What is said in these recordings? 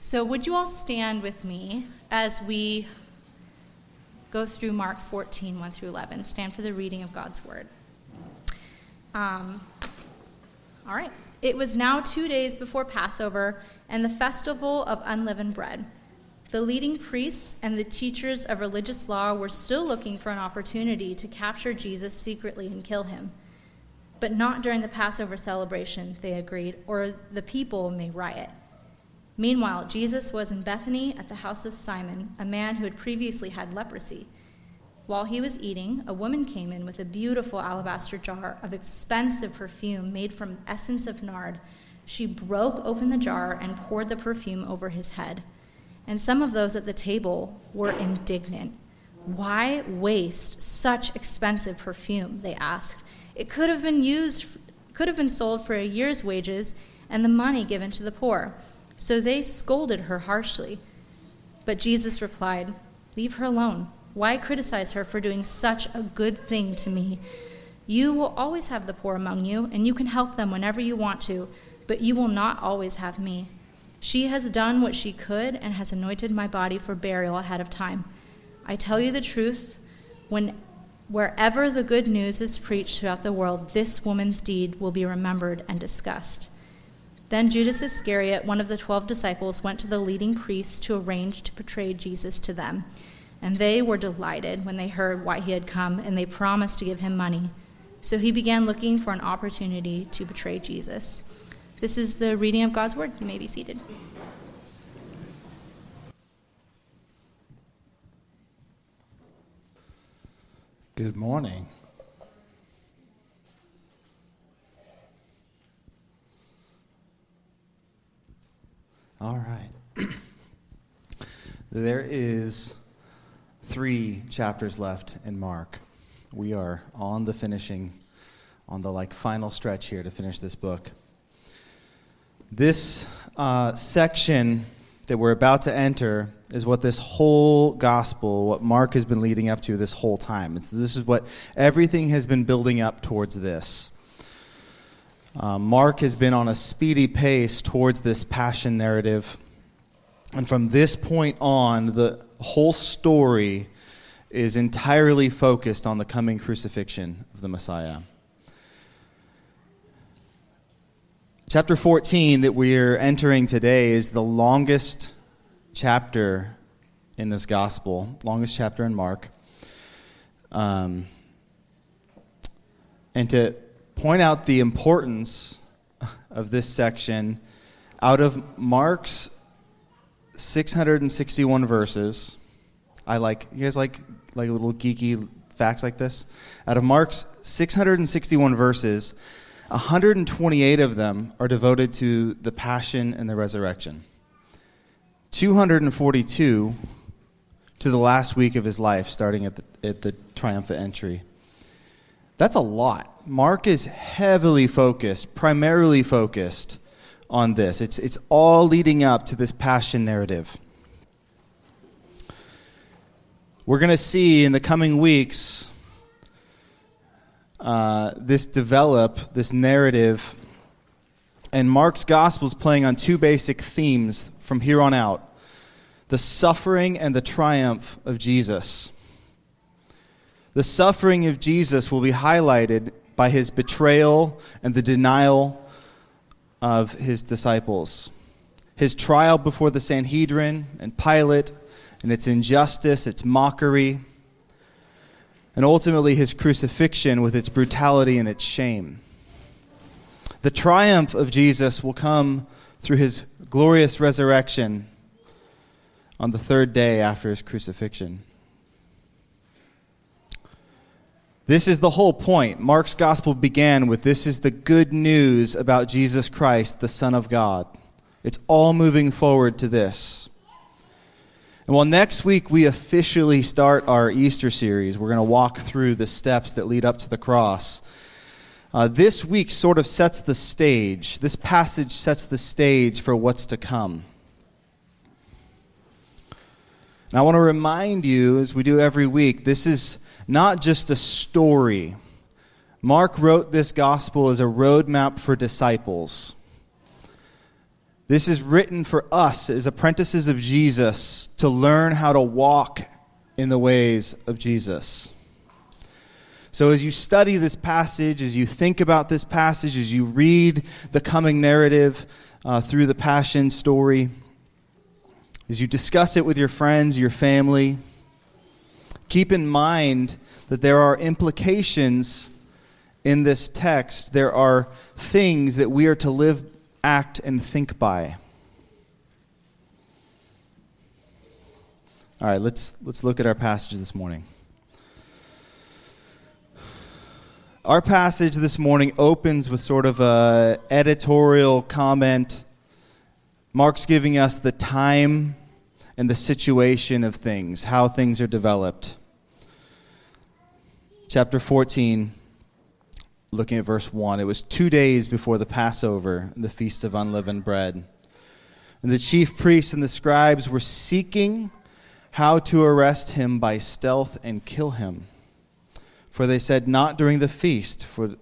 So, would you all stand with me as we go through Mark 14, 1 through 11? Stand for the reading of God's word. Um, all right. It was now two days before Passover and the festival of unleavened bread. The leading priests and the teachers of religious law were still looking for an opportunity to capture Jesus secretly and kill him. But not during the Passover celebration, they agreed, or the people may riot. Meanwhile, Jesus was in Bethany at the house of Simon, a man who had previously had leprosy. While he was eating, a woman came in with a beautiful alabaster jar of expensive perfume made from essence of nard. She broke open the jar and poured the perfume over his head. And some of those at the table were indignant. Why waste such expensive perfume? They asked. It could have been used, could have been sold for a year's wages and the money given to the poor. So they scolded her harshly. But Jesus replied, Leave her alone. Why criticize her for doing such a good thing to me? You will always have the poor among you, and you can help them whenever you want to, but you will not always have me. She has done what she could and has anointed my body for burial ahead of time. I tell you the truth, when wherever the good news is preached throughout the world, this woman's deed will be remembered and discussed. Then Judas Iscariot, one of the twelve disciples, went to the leading priests to arrange to betray Jesus to them. And they were delighted when they heard why he had come, and they promised to give him money. So he began looking for an opportunity to betray Jesus. This is the reading of God's word. You may be seated. Good morning. All right. there is three chapters left in Mark. We are on the finishing, on the like final stretch here to finish this book. This uh, section that we're about to enter is what this whole gospel, what Mark has been leading up to this whole time. It's, this is what everything has been building up towards this. Uh, Mark has been on a speedy pace towards this passion narrative. And from this point on, the whole story is entirely focused on the coming crucifixion of the Messiah. Chapter 14 that we're entering today is the longest chapter in this gospel, longest chapter in Mark. Um, and to point out the importance of this section out of Mark's 661 verses. I like you guys like like little geeky facts like this. Out of Mark's 661 verses, 128 of them are devoted to the passion and the resurrection. 242 to the last week of his life, starting at the, at the triumphant entry. That's a lot. Mark is heavily focused, primarily focused on this. It's, it's all leading up to this passion narrative. We're going to see in the coming weeks uh, this develop, this narrative. And Mark's gospel is playing on two basic themes from here on out the suffering and the triumph of Jesus. The suffering of Jesus will be highlighted by his betrayal and the denial of his disciples. His trial before the Sanhedrin and Pilate, and its injustice, its mockery, and ultimately his crucifixion with its brutality and its shame. The triumph of Jesus will come through his glorious resurrection on the third day after his crucifixion. This is the whole point. Mark's gospel began with this is the good news about Jesus Christ, the Son of God. It's all moving forward to this. And while next week we officially start our Easter series, we're going to walk through the steps that lead up to the cross. Uh, this week sort of sets the stage. This passage sets the stage for what's to come. And I want to remind you, as we do every week, this is not just a story. Mark wrote this gospel as a roadmap for disciples. This is written for us as apprentices of Jesus to learn how to walk in the ways of Jesus. So, as you study this passage, as you think about this passage, as you read the coming narrative uh, through the Passion story, as you discuss it with your friends, your family, keep in mind that there are implications in this text. There are things that we are to live act, and think by. All right, let's, let's look at our passage this morning. Our passage this morning opens with sort of a editorial comment. Mark's giving us the time and the situation of things, how things are developed. Chapter 14 looking at verse 1. It was two days before the Passover, the Feast of Unleavened Bread. And the chief priests and the scribes were seeking how to arrest him by stealth and kill him. For they said, Not during the feast, for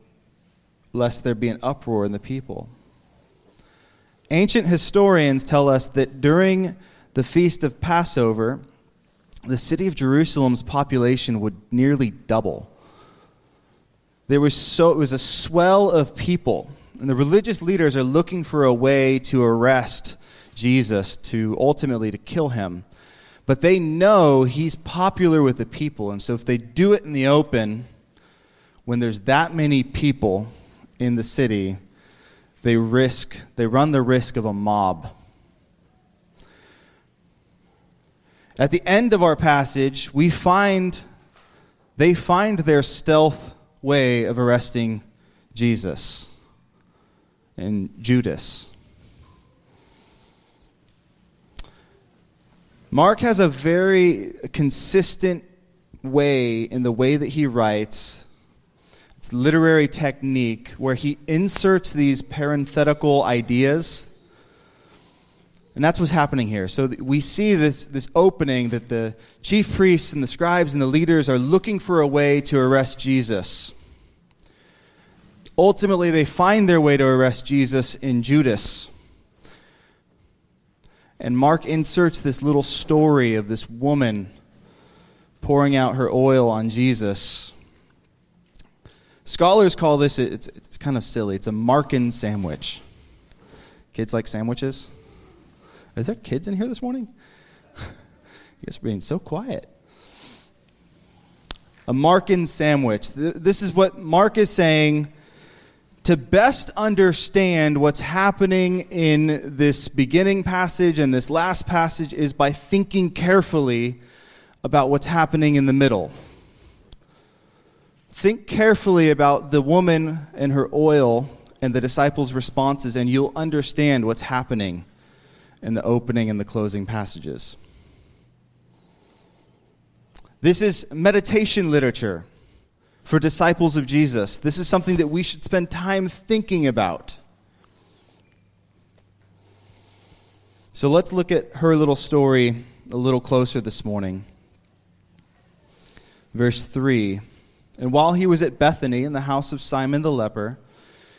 lest there be an uproar in the people. Ancient historians tell us that during the feast of Passover, the city of Jerusalem's population would nearly double. There was so it was a swell of people, and the religious leaders are looking for a way to arrest Jesus, to ultimately to kill him. But they know he's popular with the people, and so if they do it in the open, when there's that many people in the city, they risk they run the risk of a mob. At the end of our passage, we find they find their stealth way of arresting Jesus and Judas. Mark has a very consistent way in the way that he writes. It's literary technique where he inserts these parenthetical ideas. And that's what's happening here. So we see this, this opening that the chief priests and the scribes and the leaders are looking for a way to arrest Jesus. Ultimately, they find their way to arrest Jesus in Judas. And Mark inserts this little story of this woman pouring out her oil on Jesus. Scholars call this, it's, it's kind of silly, it's a Markan sandwich. Kids like sandwiches? Are there kids in here this morning? you guys are being so quiet. A Markan sandwich. This is what Mark is saying to best understand what's happening in this beginning passage and this last passage is by thinking carefully about what's happening in the middle. Think carefully about the woman and her oil and the disciples' responses, and you'll understand what's happening in the opening and the closing passages. This is meditation literature for disciples of Jesus. This is something that we should spend time thinking about. So let's look at her little story a little closer this morning. Verse 3 And while he was at Bethany in the house of Simon the leper,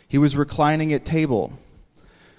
he was reclining at table.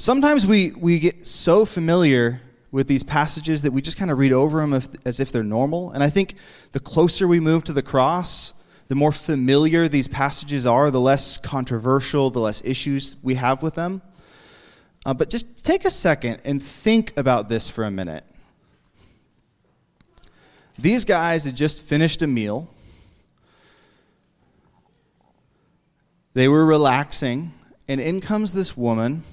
Sometimes we, we get so familiar with these passages that we just kind of read over them as if they're normal. And I think the closer we move to the cross, the more familiar these passages are, the less controversial, the less issues we have with them. Uh, but just take a second and think about this for a minute. These guys had just finished a meal. They were relaxing, and in comes this woman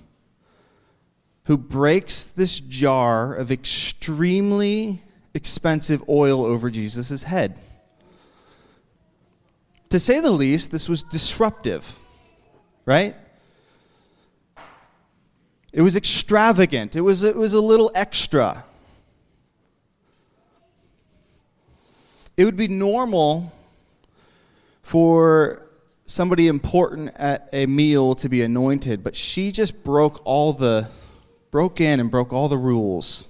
who breaks this jar of extremely expensive oil over Jesus' head. To say the least, this was disruptive, right? It was extravagant. It was, it was a little extra. It would be normal for somebody important at a meal to be anointed, but she just broke all the broke in and broke all the rules.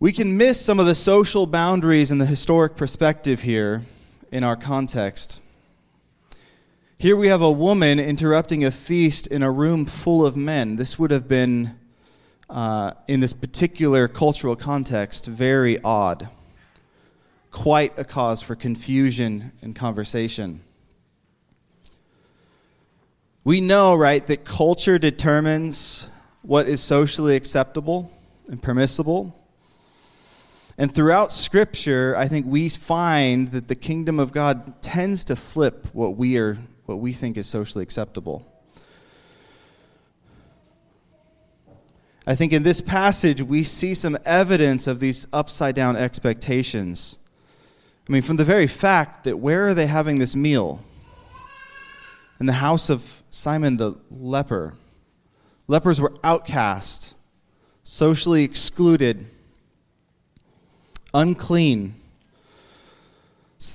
We can miss some of the social boundaries and the historic perspective here in our context. Here we have a woman interrupting a feast in a room full of men. This would have been, uh, in this particular cultural context, very odd. Quite a cause for confusion and conversation. We know, right, that culture determines what is socially acceptable and permissible. And throughout Scripture, I think we find that the kingdom of God tends to flip what we, are, what we think is socially acceptable. I think in this passage, we see some evidence of these upside down expectations. I mean, from the very fact that where are they having this meal? In the house of Simon the leper. Lepers were outcast, socially excluded unclean.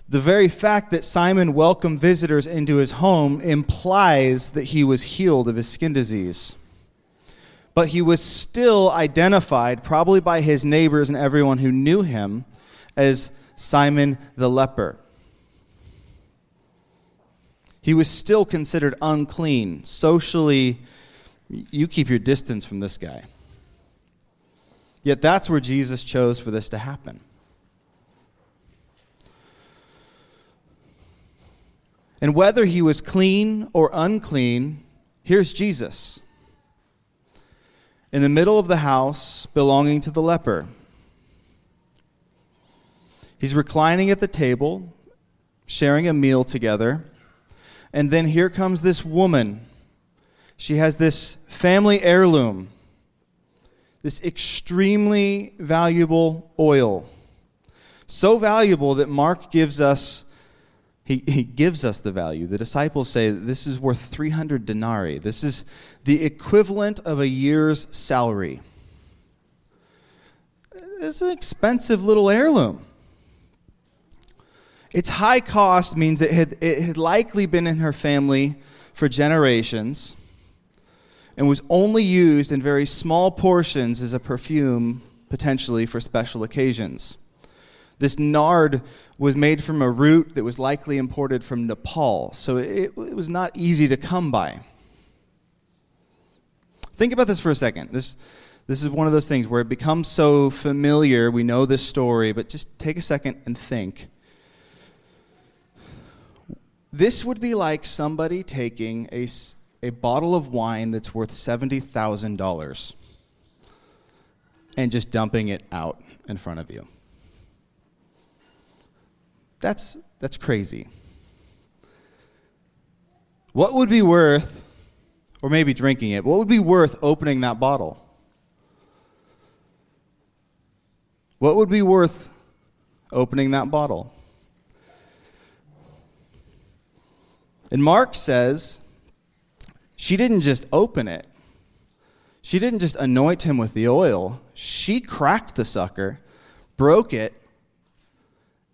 The very fact that Simon welcomed visitors into his home implies that he was healed of his skin disease. But he was still identified, probably by his neighbors and everyone who knew him, as Simon the leper. He was still considered unclean. Socially, you keep your distance from this guy. Yet that's where Jesus chose for this to happen. And whether he was clean or unclean, here's Jesus in the middle of the house belonging to the leper. He's reclining at the table, sharing a meal together. And then here comes this woman. She has this family heirloom, this extremely valuable oil. So valuable that Mark gives us he, he gives us the value. The disciples say this is worth 300 denarii. This is the equivalent of a year's salary. It's an expensive little heirloom. Its high cost means it had, it had likely been in her family for generations and was only used in very small portions as a perfume, potentially for special occasions. This nard was made from a root that was likely imported from Nepal, so it, it, was not easy to come by. Think about this for a second. This, this is one of those things where it becomes so familiar, we know this story, but just take a second and think. This would be like somebody taking a, a bottle of wine that's worth $70,000 and just dumping it out in front of you. That's, that's crazy. What would be worth, or maybe drinking it, what would be worth opening that bottle? What would be worth opening that bottle? And Mark says she didn't just open it, she didn't just anoint him with the oil. She cracked the sucker, broke it,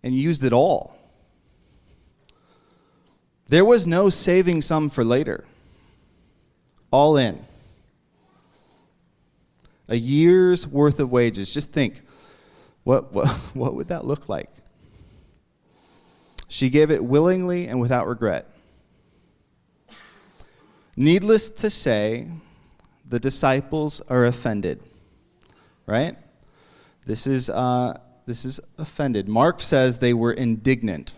and used it all. There was no saving some for later. All in. A year's worth of wages. Just think what, what, what would that look like? She gave it willingly and without regret. Needless to say, the disciples are offended, right? This is uh, this is offended. Mark says they were indignant.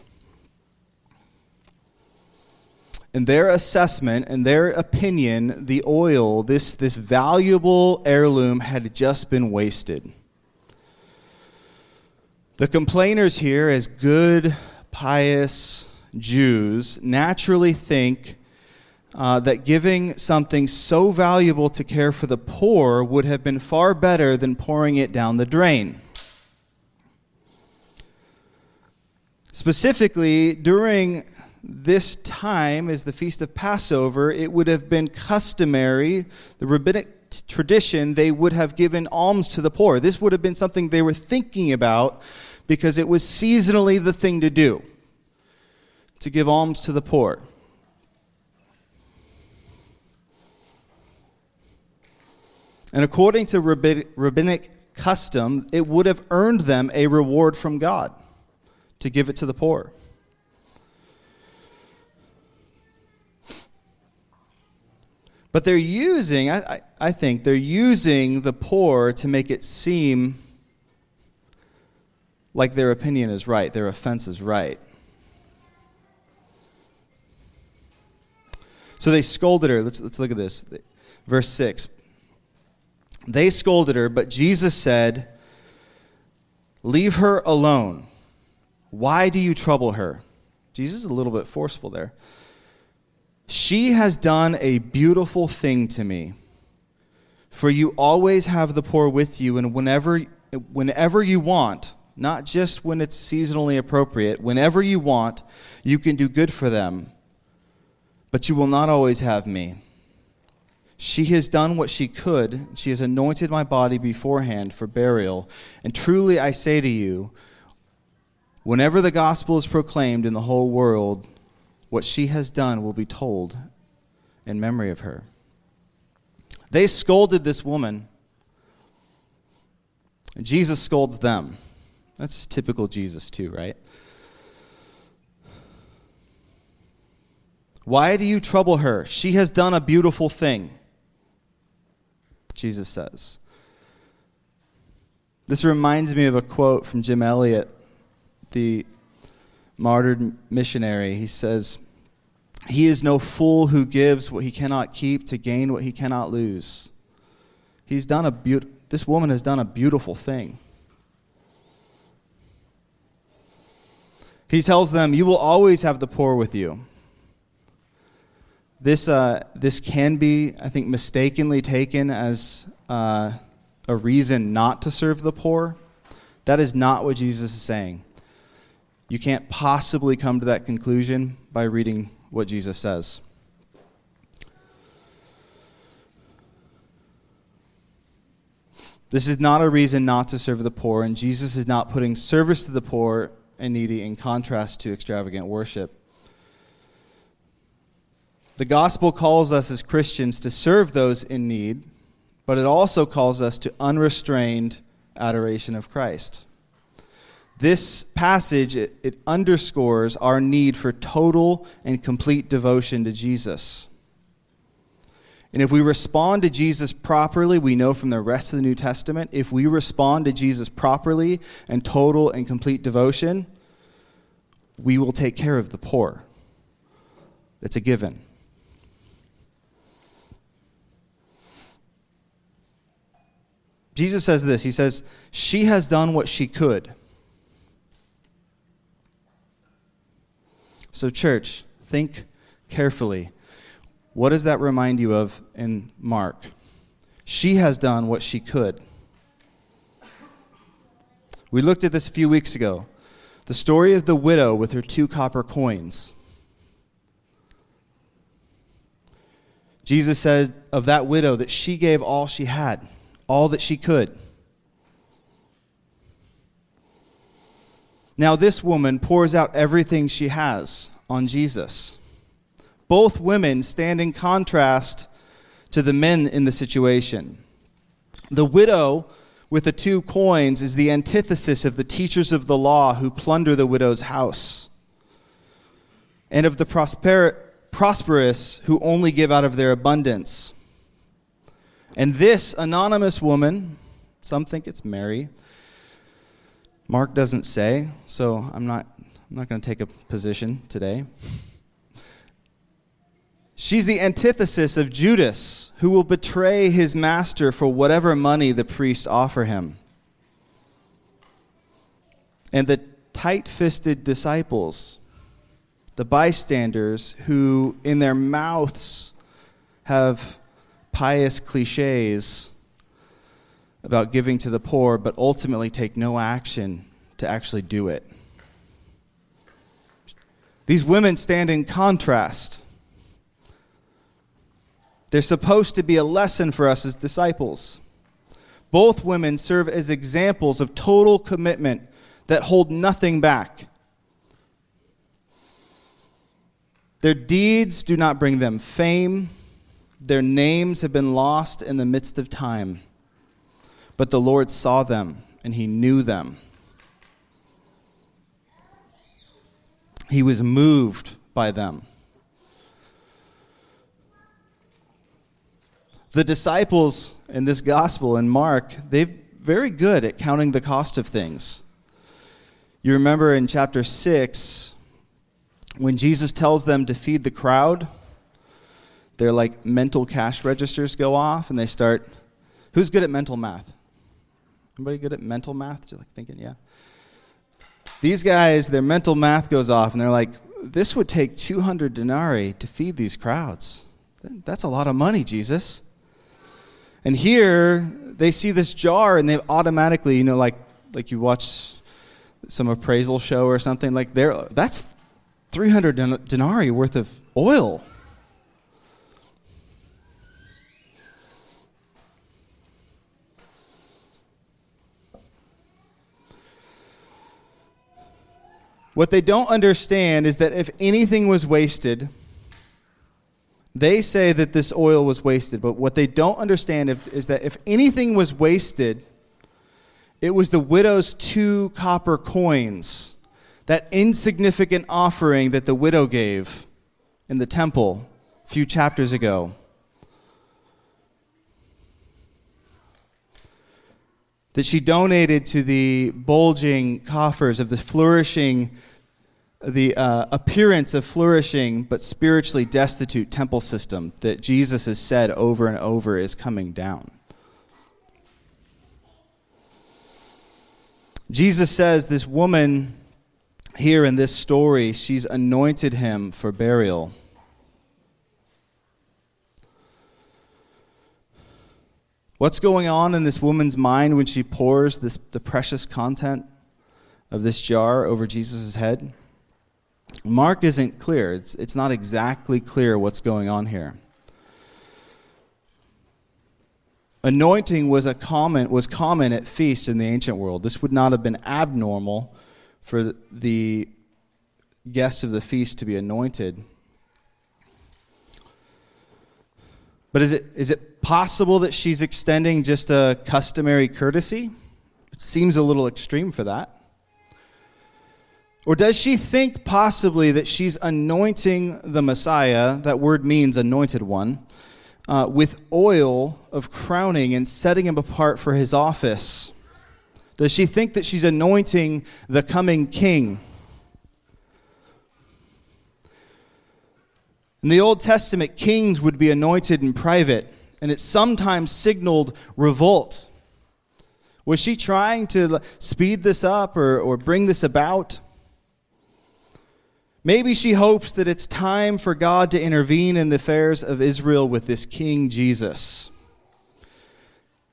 In their assessment and their opinion, the oil, this, this valuable heirloom, had just been wasted. The complainers here, as good, pious Jews, naturally think uh, that giving something so valuable to care for the poor would have been far better than pouring it down the drain. Specifically, during this time, as the Feast of Passover, it would have been customary, the rabbinic tradition, they would have given alms to the poor. This would have been something they were thinking about because it was seasonally the thing to do to give alms to the poor. And according to rabbinic custom, it would have earned them a reward from God to give it to the poor. But they're using, I, I think, they're using the poor to make it seem like their opinion is right, their offense is right. So they scolded her. Let's, let's look at this. Verse 6. They scolded her, but Jesus said, Leave her alone. Why do you trouble her? Jesus is a little bit forceful there. She has done a beautiful thing to me. For you always have the poor with you, and whenever, whenever you want, not just when it's seasonally appropriate, whenever you want, you can do good for them. But you will not always have me. She has done what she could. She has anointed my body beforehand for burial. And truly I say to you, whenever the gospel is proclaimed in the whole world, what she has done will be told in memory of her. They scolded this woman. Jesus scolds them. That's typical Jesus, too, right? Why do you trouble her? She has done a beautiful thing, Jesus says. This reminds me of a quote from Jim Elliot, the martyred missionary. He says, He is no fool who gives what he cannot keep to gain what he cannot lose. He's done a be- this woman has done a beautiful thing. He tells them, You will always have the poor with you. This, uh, this can be, I think, mistakenly taken as uh, a reason not to serve the poor. That is not what Jesus is saying. You can't possibly come to that conclusion by reading what Jesus says. This is not a reason not to serve the poor, and Jesus is not putting service to the poor and needy in contrast to extravagant worship. The gospel calls us as Christians to serve those in need, but it also calls us to unrestrained adoration of Christ. This passage, it, it, underscores our need for total and complete devotion to Jesus. And if we respond to Jesus properly, we know from the rest of the New Testament, if we respond to Jesus properly and total and complete devotion, we will take care of the poor. That's a given. Jesus says this He says, She has done what she could. So, church, think carefully. What does that remind you of in Mark? She has done what she could. We looked at this a few weeks ago. The story of the widow with her two copper coins. Jesus said of that widow that she gave all she had, all that she could. Now, this woman pours out everything she has on Jesus. Both women stand in contrast to the men in the situation. The widow with the two coins is the antithesis of the teachers of the law who plunder the widow's house, and of the prosper- prosperous who only give out of their abundance. And this anonymous woman, some think it's Mary, Mark doesn't say, so I'm not, I'm not going to take a position today. She's the antithesis of Judas, who will betray his master for whatever money the priests offer him. And the tight fisted disciples, the bystanders, who in their mouths have pious cliches about giving to the poor, but ultimately take no action to actually do it. These women stand in contrast. They're supposed to be a lesson for us as disciples. Both women serve as examples of total commitment that hold nothing back. Their deeds do not bring them fame. Their names have been lost in the midst of time. But the Lord saw them, and he knew them. He was moved by them. The disciples in this gospel in Mark, they're very good at counting the cost of things. You remember in chapter 6, when Jesus tells them to feed the crowd, their like mental cash registers go off and they start who's good at mental math? Anybody good at mental math? Just like thinking yeah. These guys their mental math goes off and they're like this would take 200 denarii to feed these crowds. That's a lot of money jesus. And here they see this jar and they automatically you know like like you watch some appraisal show or something like there that's 300 denarii worth of oil. What they don't understand is that if anything was wasted, they say that this oil was wasted. But what they don't understand is that if anything was wasted, it was the widow's two copper coins that insignificant offering that the widow gave in the temple a few chapters ago. That she donated to the bulging coffers of the flourishing, the uh, appearance of flourishing but spiritually destitute temple system that Jesus has said over and over is coming down. Jesus says this woman here in this story, she's anointed him for burial. What's going on in this woman's mind when she pours this, the precious content of this jar over Jesus' head? Mark isn't clear. It's, it's not exactly clear what's going on here. Anointing was a common was common at feasts in the ancient world. This would not have been abnormal for the guest of the feast to be anointed. But is it, is it possible that she's extending just a customary courtesy? It seems a little extreme for that. Or does she think possibly that she's anointing the Messiah, that word means anointed one, uh, with oil of crowning and setting him apart for his office? Does she think that she's anointing the coming king? In the Old Testament, kings would be anointed in private, and it sometimes signaled revolt. Was she trying to speed this up or, or bring this about? Maybe she hopes that it's time for God to intervene in the affairs of Israel with this King Jesus.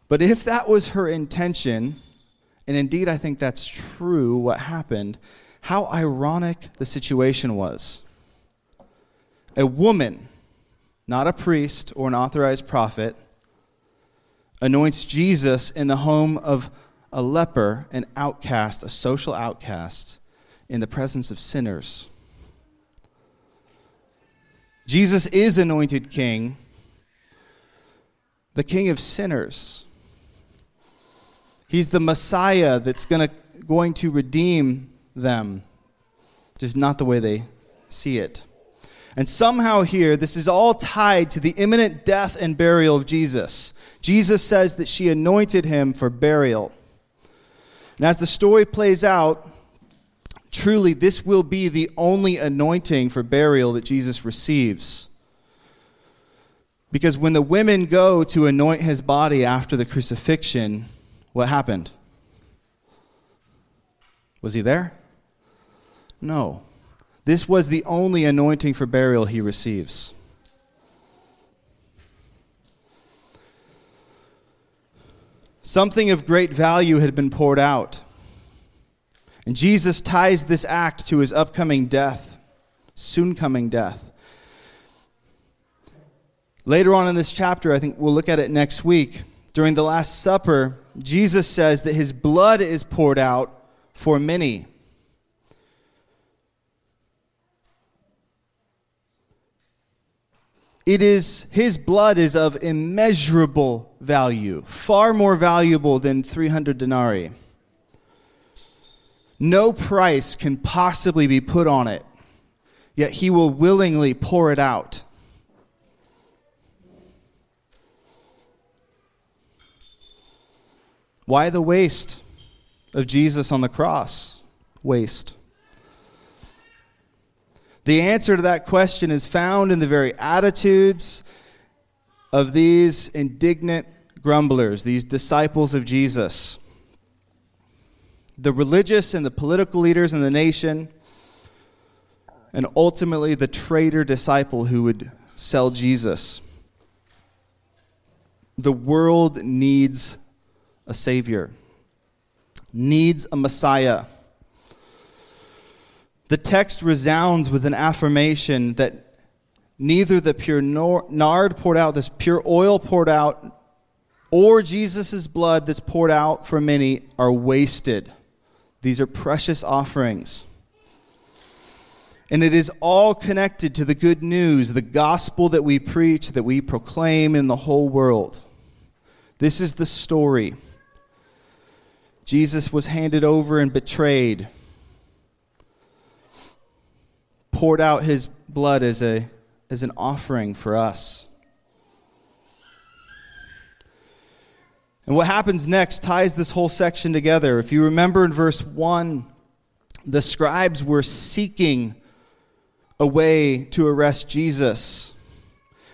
But if that was her intention, and indeed, I think that's true what happened. How ironic the situation was. A woman, not a priest or an authorized prophet, anoints Jesus in the home of a leper, an outcast, a social outcast, in the presence of sinners. Jesus is anointed king, the king of sinners. He's the Messiah that's gonna, going to redeem them, just not the way they see it. And somehow, here, this is all tied to the imminent death and burial of Jesus. Jesus says that she anointed him for burial. And as the story plays out, truly, this will be the only anointing for burial that Jesus receives. Because when the women go to anoint his body after the crucifixion, what happened? Was he there? No. This was the only anointing for burial he receives. Something of great value had been poured out. And Jesus ties this act to his upcoming death, soon coming death. Later on in this chapter, I think we'll look at it next week. During the Last Supper, Jesus says that his blood is poured out for many. It is his blood is of immeasurable value, far more valuable than 300 denarii. No price can possibly be put on it, yet he will willingly pour it out. Why the waste of Jesus on the cross? Waste. The answer to that question is found in the very attitudes of these indignant grumblers, these disciples of Jesus. The religious and the political leaders in the nation, and ultimately the traitor disciple who would sell Jesus. The world needs a Savior, needs a Messiah. The text resounds with an affirmation that neither the pure nard poured out, this pure oil poured out, or Jesus' blood that's poured out for many are wasted. These are precious offerings. And it is all connected to the good news, the gospel that we preach, that we proclaim in the whole world. This is the story. Jesus was handed over and betrayed poured out his blood as, a, as an offering for us. And what happens next ties this whole section together. If you remember in verse 1, the scribes were seeking a way to arrest Jesus.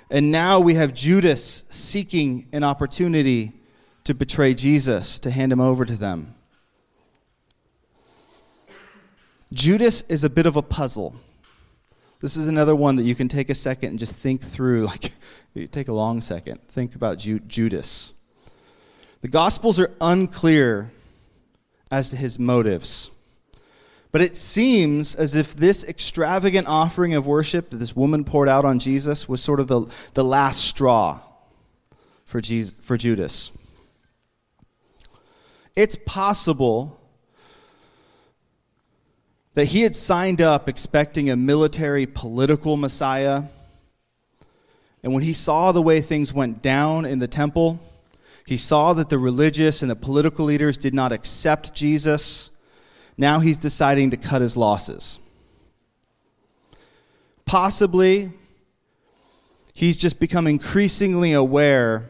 And now we have Judas seeking an opportunity to betray Jesus, to hand him over to them. Judas is a bit of a puzzle. This is another one that you can take a second and just think through. Like, take a long second. Think about Ju- Judas. The Gospels are unclear as to his motives. But it seems as if this extravagant offering of worship that this woman poured out on Jesus was sort of the, the last straw for, Jesus, for Judas. It's possible that he had signed up expecting a military political Messiah. And when he saw the way things went down in the temple, he saw that the religious and the political leaders did not accept Jesus. Now he's deciding to cut his losses. Possibly, he's just become increasingly aware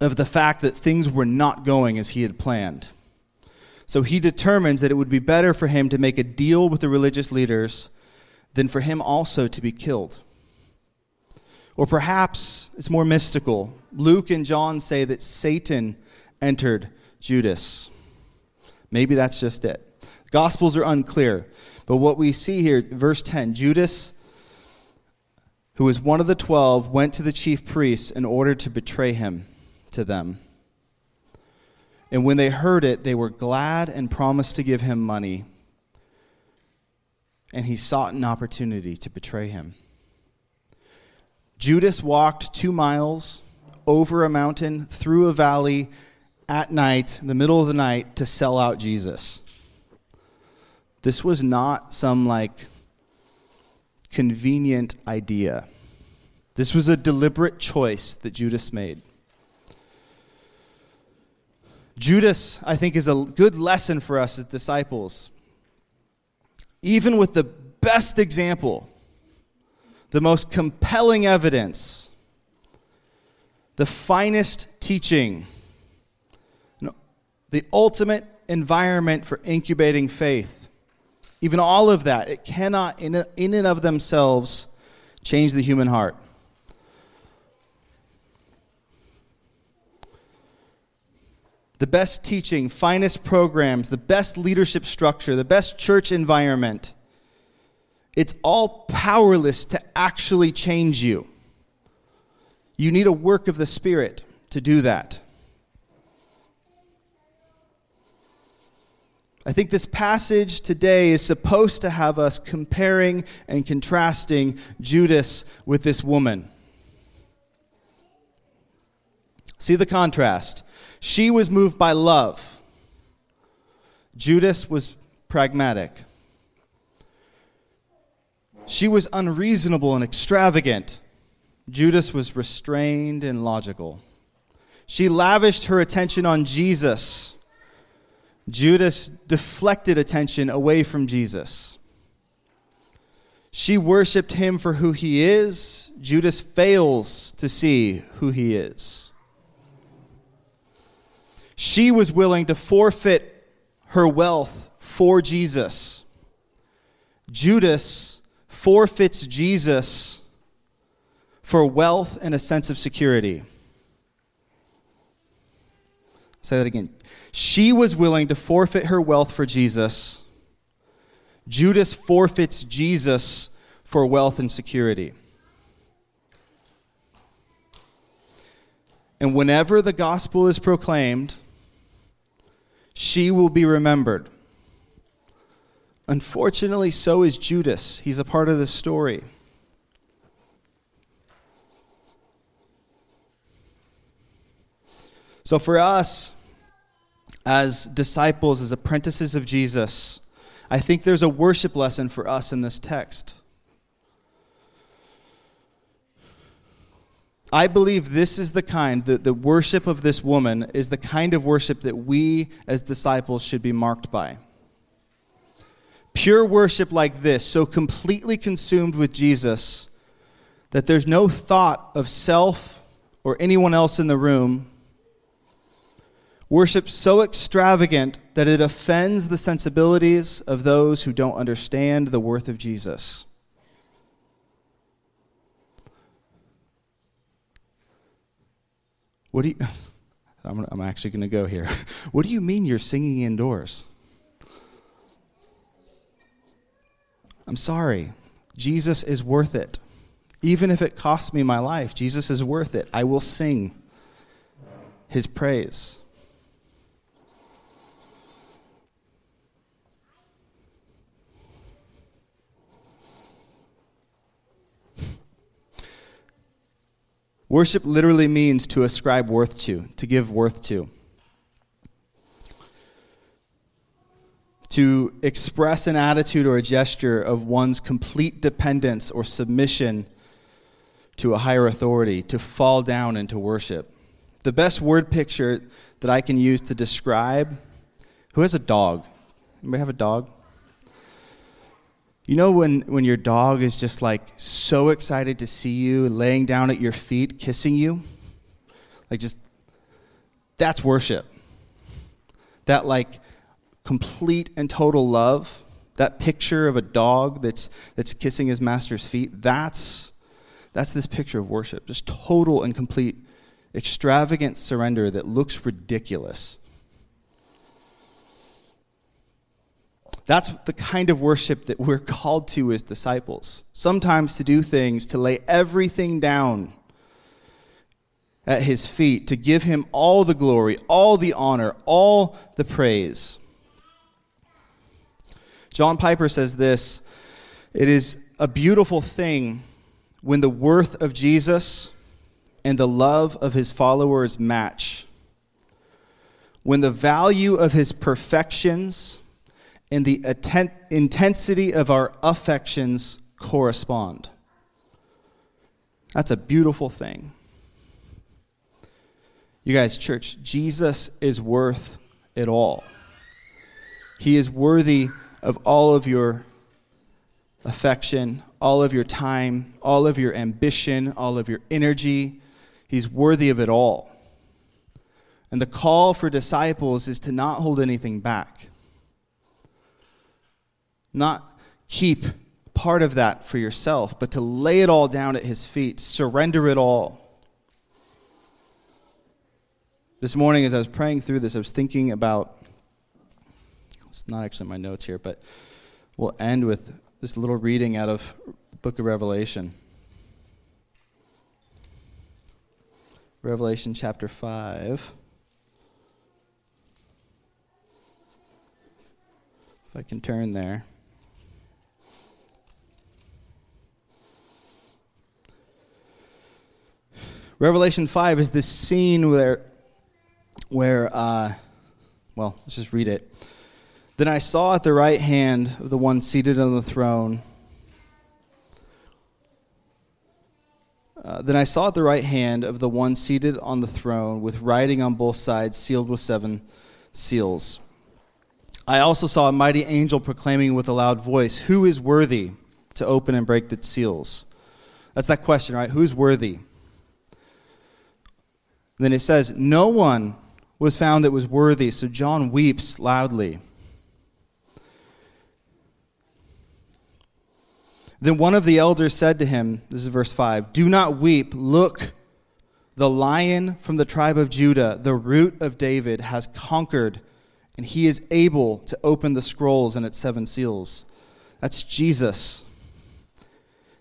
of the fact that things were not going as he had planned. So he determines that it would be better for him to make a deal with the religious leaders than for him also to be killed. Or perhaps it's more mystical. Luke and John say that Satan entered Judas. Maybe that's just it. Gospels are unclear. But what we see here, verse 10 Judas, who was one of the twelve, went to the chief priests in order to betray him to them. And when they heard it, they were glad and promised to give him money. And he sought an opportunity to betray him. Judas walked two miles over a mountain, through a valley, at night, in the middle of the night, to sell out Jesus. This was not some like convenient idea. This was a deliberate choice that Judas made. Judas, I think, is a good lesson for us as disciples. Even with the best example, the most compelling evidence, the finest teaching, the ultimate environment for incubating faith, even all of that, it cannot, in and of themselves, change the human heart. The best teaching, finest programs, the best leadership structure, the best church environment, it's all powerless to actually change you. You need a work of the Spirit to do that. I think this passage today is supposed to have us comparing and contrasting Judas with this woman. See the contrast. She was moved by love. Judas was pragmatic. She was unreasonable and extravagant. Judas was restrained and logical. She lavished her attention on Jesus. Judas deflected attention away from Jesus. She worshiped him for who he is. Judas fails to see who he is. She was willing to forfeit her wealth for Jesus. Judas forfeits Jesus for wealth and a sense of security. Say that again. She was willing to forfeit her wealth for Jesus. Judas forfeits Jesus for wealth and security. And whenever the gospel is proclaimed, she will be remembered. Unfortunately, so is Judas. He's a part of this story. So, for us, as disciples, as apprentices of Jesus, I think there's a worship lesson for us in this text. I believe this is the kind, the, the worship of this woman is the kind of worship that we as disciples should be marked by. Pure worship like this, so completely consumed with Jesus that there's no thought of self or anyone else in the room. Worship so extravagant that it offends the sensibilities of those who don't understand the worth of Jesus. What do you, I'm, I'm actually going to go here. What do you mean you're singing indoors? I'm sorry. Jesus is worth it. Even if it costs me my life, Jesus is worth it. I will sing his praise. Worship literally means to ascribe worth to, to give worth to. To express an attitude or a gesture of one's complete dependence or submission to a higher authority, to fall down into worship. The best word picture that I can use to describe who has a dog? Anybody have a dog? You know when, when your dog is just like so excited to see you, laying down at your feet, kissing you? Like just, that's worship. That like complete and total love, that picture of a dog that's, that's kissing his master's feet, that's, that's this picture of worship. Just total and complete extravagant surrender that looks ridiculous. That's the kind of worship that we're called to as disciples. Sometimes to do things, to lay everything down at his feet, to give him all the glory, all the honor, all the praise. John Piper says this It is a beautiful thing when the worth of Jesus and the love of his followers match. When the value of his perfections and the atten- intensity of our affections correspond. That's a beautiful thing. You guys, church, Jesus is worth it all. He is worthy of all of your affection, all of your time, all of your ambition, all of your energy. He's worthy of it all. And the call for disciples is to not hold anything back not keep part of that for yourself, but to lay it all down at His feet, surrender it all. This morning, as I was praying through this, I was thinking about it's not actually my notes here, but we'll end with this little reading out of the book of Revelation. Revelation chapter 5. If I can turn there. Revelation 5 is this scene where, where uh, well, let's just read it. Then I saw at the right hand of the one seated on the throne. Uh, then I saw at the right hand of the one seated on the throne, with writing on both sides, sealed with seven seals. I also saw a mighty angel proclaiming with a loud voice, Who is worthy to open and break the seals? That's that question, right? Who's worthy? Then it says, No one was found that was worthy, so John weeps loudly. Then one of the elders said to him, This is verse 5 Do not weep. Look, the lion from the tribe of Judah, the root of David, has conquered, and he is able to open the scrolls and its seven seals. That's Jesus.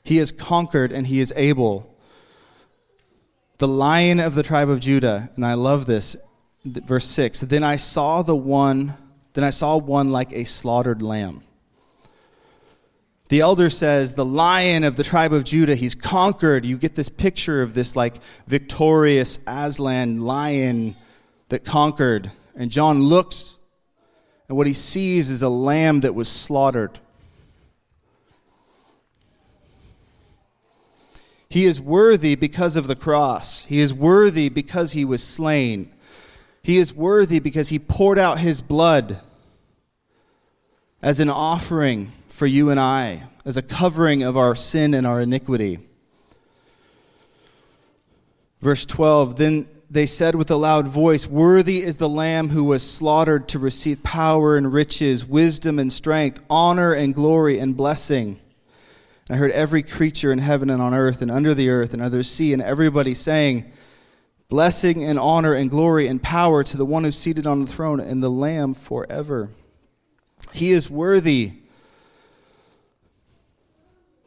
He has conquered, and he is able. The lion of the tribe of Judah, and I love this, verse 6 Then I saw the one, then I saw one like a slaughtered lamb the elder says, the lion of the tribe of Judah, he's conquered. You get this picture of this like victorious Aslan lion that conquered. And John looks, and what he sees is a lamb that was slaughtered. He is worthy because of the cross. He is worthy because he was slain. He is worthy because he poured out his blood as an offering for you and I as a covering of our sin and our iniquity. Verse 12 Then they said with a loud voice, Worthy is the Lamb who was slaughtered to receive power and riches, wisdom and strength, honor and glory and blessing. And I heard every creature in heaven and on earth and under the earth and under the sea, and everybody saying, Blessing and honor and glory and power to the one who's seated on the throne and the Lamb forever. He is worthy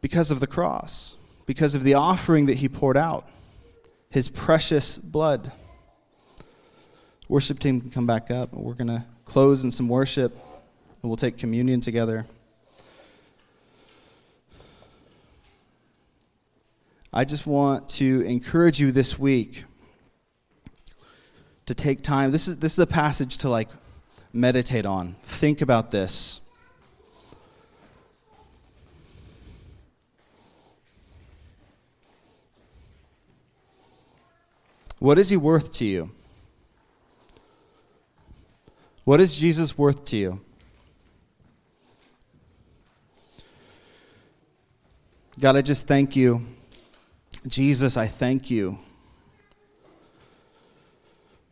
because of the cross, because of the offering that he poured out, his precious blood. Worship team can come back up. We're going to close in some worship, and we'll take communion together. I just want to encourage you this week to take time. This is, this is a passage to like meditate on. Think about this. What is he worth to you? What is Jesus worth to you? God, I just thank you. Jesus, I thank you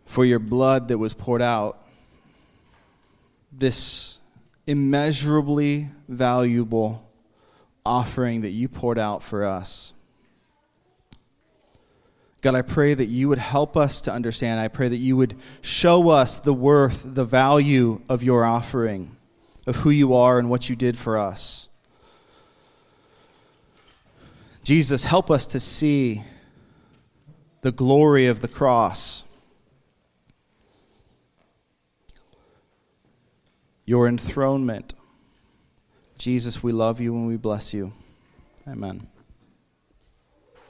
for your blood that was poured out. This immeasurably valuable offering that you poured out for us. God, I pray that you would help us to understand. I pray that you would show us the worth, the value of your offering, of who you are and what you did for us. Jesus, help us to see the glory of the cross, your enthronement. Jesus, we love you and we bless you. Amen.